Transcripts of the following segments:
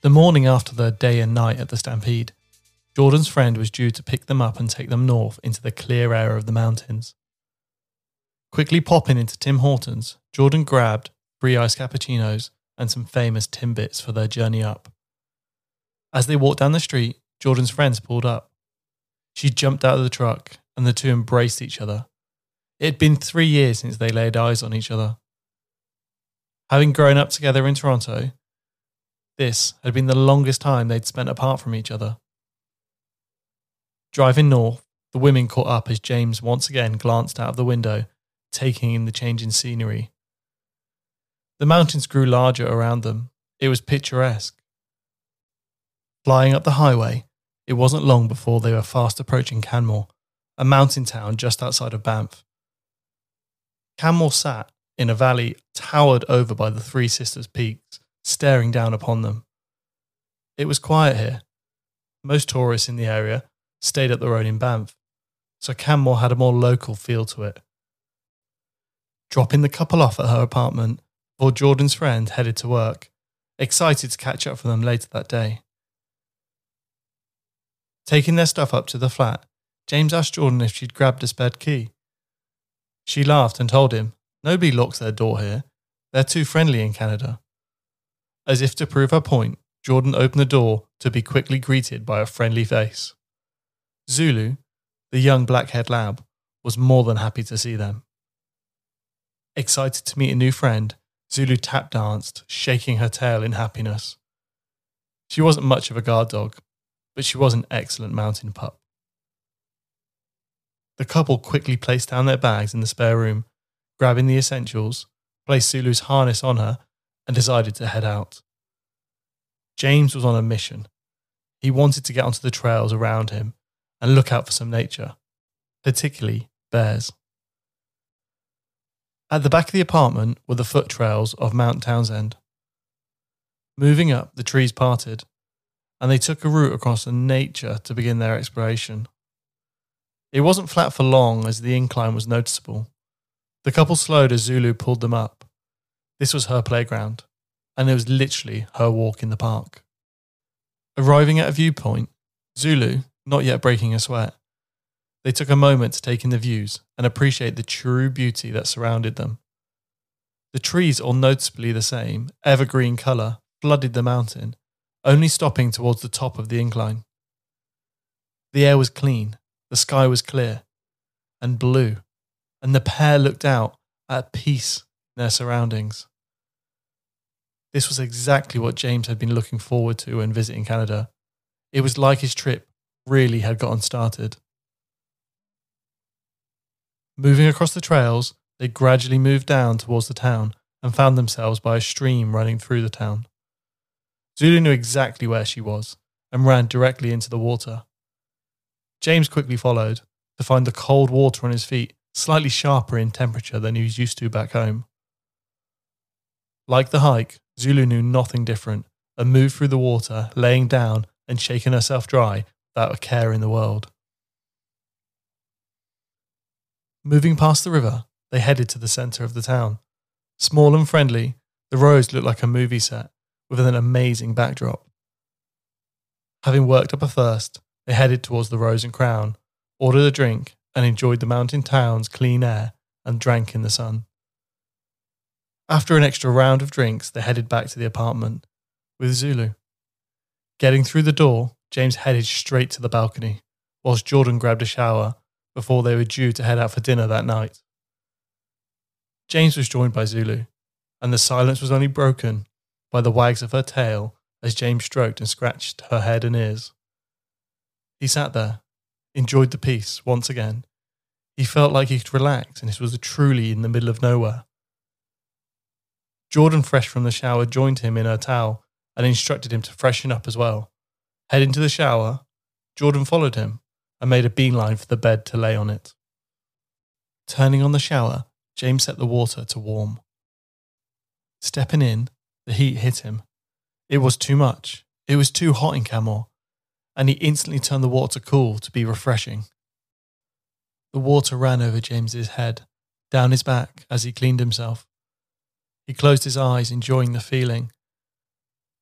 The morning after the day and night at the stampede, Jordan's friend was due to pick them up and take them north into the clear air of the mountains. Quickly popping into Tim Hortons, Jordan grabbed three iced cappuccinos and some famous Timbits for their journey up. As they walked down the street, Jordan's friends pulled up. She jumped out of the truck and the two embraced each other. It had been three years since they laid eyes on each other. Having grown up together in Toronto, this had been the longest time they'd spent apart from each other. Driving north, the women caught up as James once again glanced out of the window, taking in the changing scenery. The mountains grew larger around them. It was picturesque. Flying up the highway, it wasn't long before they were fast approaching Canmore, a mountain town just outside of Banff. Canmore sat in a valley towered over by the Three Sisters peaks, staring down upon them. It was quiet here. Most tourists in the area stayed at the road in Banff, so Canmore had a more local feel to it. Dropping the couple off at her apartment, before Jordan's friend headed to work, excited to catch up with them later that day. Taking their stuff up to the flat, James asked Jordan if she'd grabbed a spare key. She laughed and told him, Nobody locks their door here. They're too friendly in Canada. As if to prove her point, Jordan opened the door to be quickly greeted by a friendly face. Zulu, the young black haired lab, was more than happy to see them. Excited to meet a new friend, Zulu tap danced, shaking her tail in happiness. She wasn't much of a guard dog, but she was an excellent mountain pup. The couple quickly placed down their bags in the spare room, grabbing the essentials, placed Zulu's harness on her, and decided to head out. James was on a mission. He wanted to get onto the trails around him and look out for some nature, particularly bears. At the back of the apartment were the foot trails of Mount Townsend. Moving up, the trees parted, and they took a route across the nature to begin their exploration. It wasn't flat for long as the incline was noticeable. The couple slowed as Zulu pulled them up. This was her playground, and it was literally her walk in the park. Arriving at a viewpoint, Zulu, not yet breaking a sweat, they took a moment to take in the views and appreciate the true beauty that surrounded them. The trees, all noticeably the same, evergreen colour, flooded the mountain, only stopping towards the top of the incline. The air was clean, the sky was clear and blue, and the pair looked out at peace in their surroundings. This was exactly what James had been looking forward to when visiting Canada. It was like his trip really had gotten started. Moving across the trails, they gradually moved down towards the town and found themselves by a stream running through the town. Zulu knew exactly where she was and ran directly into the water. James quickly followed to find the cold water on his feet slightly sharper in temperature than he was used to back home. Like the hike, Zulu knew nothing different and moved through the water, laying down and shaking herself dry without a care in the world. Moving past the river, they headed to the centre of the town. Small and friendly, the roads looked like a movie set with an amazing backdrop. Having worked up a thirst, they headed towards the Rose and Crown, ordered a drink, and enjoyed the mountain town's clean air and drank in the sun. After an extra round of drinks, they headed back to the apartment with Zulu. Getting through the door, James headed straight to the balcony, whilst Jordan grabbed a shower before they were due to head out for dinner that night. James was joined by Zulu, and the silence was only broken by the wags of her tail as James stroked and scratched her head and ears. He sat there, enjoyed the peace once again. He felt like he could relax, and this was truly in the middle of nowhere. Jordan, fresh from the shower, joined him in her towel and instructed him to freshen up as well. Heading to the shower, Jordan followed him and made a beeline for the bed to lay on it. Turning on the shower, James set the water to warm. Stepping in, the heat hit him. It was too much. It was too hot in Canmore, and he instantly turned the water cool to be refreshing. The water ran over James's head, down his back as he cleaned himself. He closed his eyes, enjoying the feeling.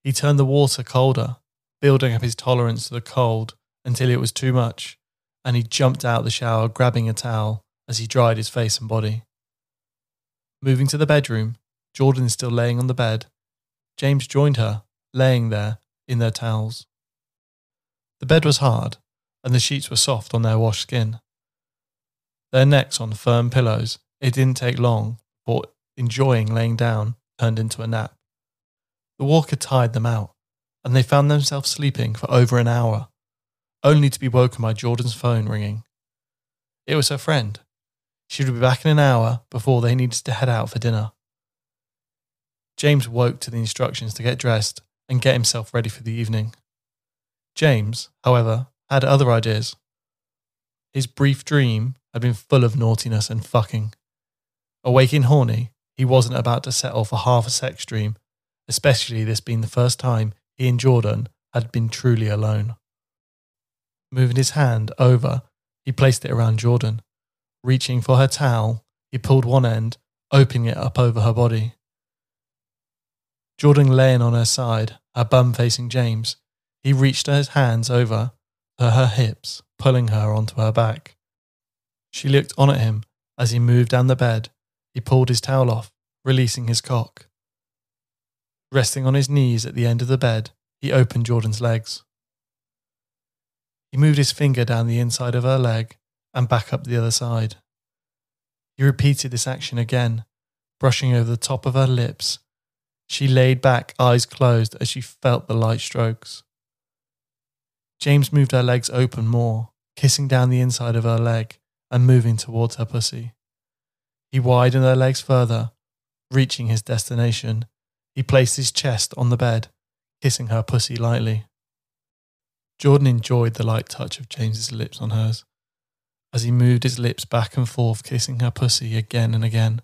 He turned the water colder, building up his tolerance to the cold until it was too much, and he jumped out the shower, grabbing a towel as he dried his face and body. Moving to the bedroom, Jordan is still laying on the bed. James joined her, laying there in their towels. The bed was hard, and the sheets were soft on their washed skin. Their necks on firm pillows, it didn't take long before enjoying laying down turned into a nap. The walker tired them out, and they found themselves sleeping for over an hour, only to be woken by Jordan's phone ringing. It was her friend. She would be back in an hour before they needed to head out for dinner. James woke to the instructions to get dressed and get himself ready for the evening. James, however, had other ideas. His brief dream had been full of naughtiness and fucking. Awaking horny, he wasn't about to settle for half a sex dream, especially this being the first time he and Jordan had been truly alone. Moving his hand over, he placed it around Jordan. Reaching for her towel, he pulled one end, opening it up over her body. Jordan laying on her side, her bum facing James, he reached his hands over to her hips, pulling her onto her back. She looked on at him as he moved down the bed. He pulled his towel off, releasing his cock. Resting on his knees at the end of the bed, he opened Jordan's legs. He moved his finger down the inside of her leg and back up the other side. He repeated this action again, brushing over the top of her lips. She laid back, eyes closed, as she felt the light strokes. James moved her legs open more, kissing down the inside of her leg and moving towards her pussy. He widened her legs further, reaching his destination. He placed his chest on the bed, kissing her pussy lightly. Jordan enjoyed the light touch of James's lips on hers as he moved his lips back and forth, kissing her pussy again and again.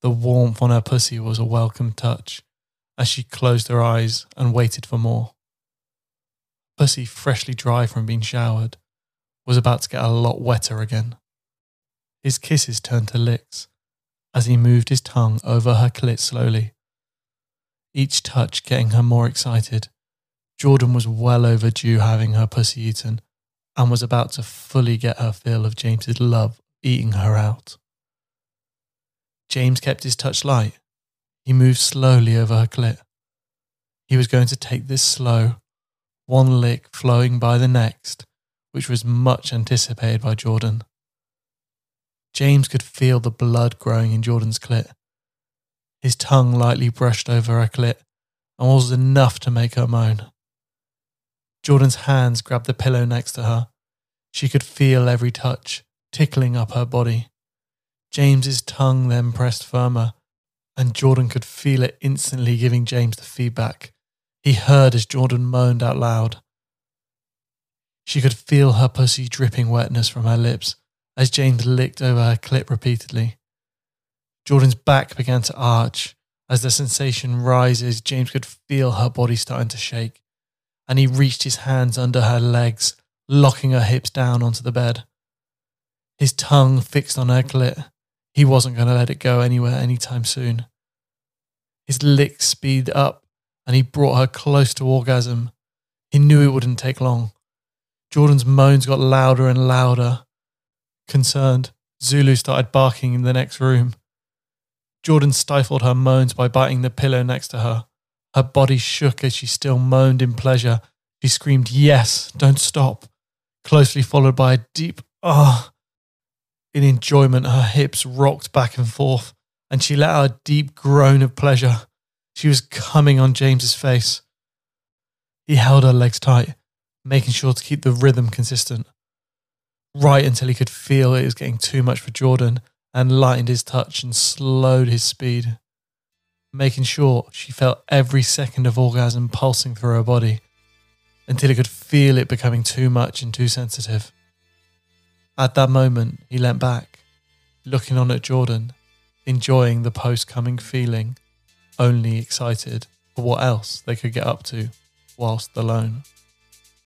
The warmth on her pussy was a welcome touch as she closed her eyes and waited for more. Pussy, freshly dry from being showered, was about to get a lot wetter again. His kisses turned to licks as he moved his tongue over her clit slowly. Each touch getting her more excited Jordan was well overdue having her pussy eaten and was about to fully get her fill of James's love eating her out. James kept his touch light. He moved slowly over her clit. He was going to take this slow, one lick flowing by the next, which was much anticipated by Jordan. James could feel the blood growing in Jordan's clit. His tongue lightly brushed over her clit and was enough to make her moan. Jordan's hands grabbed the pillow next to her. She could feel every touch, tickling up her body. James's tongue then pressed firmer, and Jordan could feel it instantly giving James the feedback. He heard as Jordan moaned out loud. She could feel her pussy dripping wetness from her lips as James licked over her clit repeatedly. Jordan's back began to arch. As the sensation rises, James could feel her body starting to shake and he reached his hands under her legs, locking her hips down onto the bed. His tongue fixed on her clit. He wasn't going to let it go anywhere anytime soon. His licks speeded up and he brought her close to orgasm. He knew it wouldn't take long. Jordan's moans got louder and louder. Concerned, Zulu started barking in the next room. Jordan stifled her moans by biting the pillow next to her. Her body shook as she still moaned in pleasure. She screamed, Yes, don't stop, closely followed by a deep, ah. In enjoyment, her hips rocked back and forth, and she let out a deep groan of pleasure. She was coming on James's face. He held her legs tight, making sure to keep the rhythm consistent. Right until he could feel it was getting too much for Jordan and lightened his touch and slowed his speed making sure she felt every second of orgasm pulsing through her body until he could feel it becoming too much and too sensitive. At that moment, he leant back, looking on at Jordan, enjoying the post coming feeling, only excited for what else they could get up to whilst alone.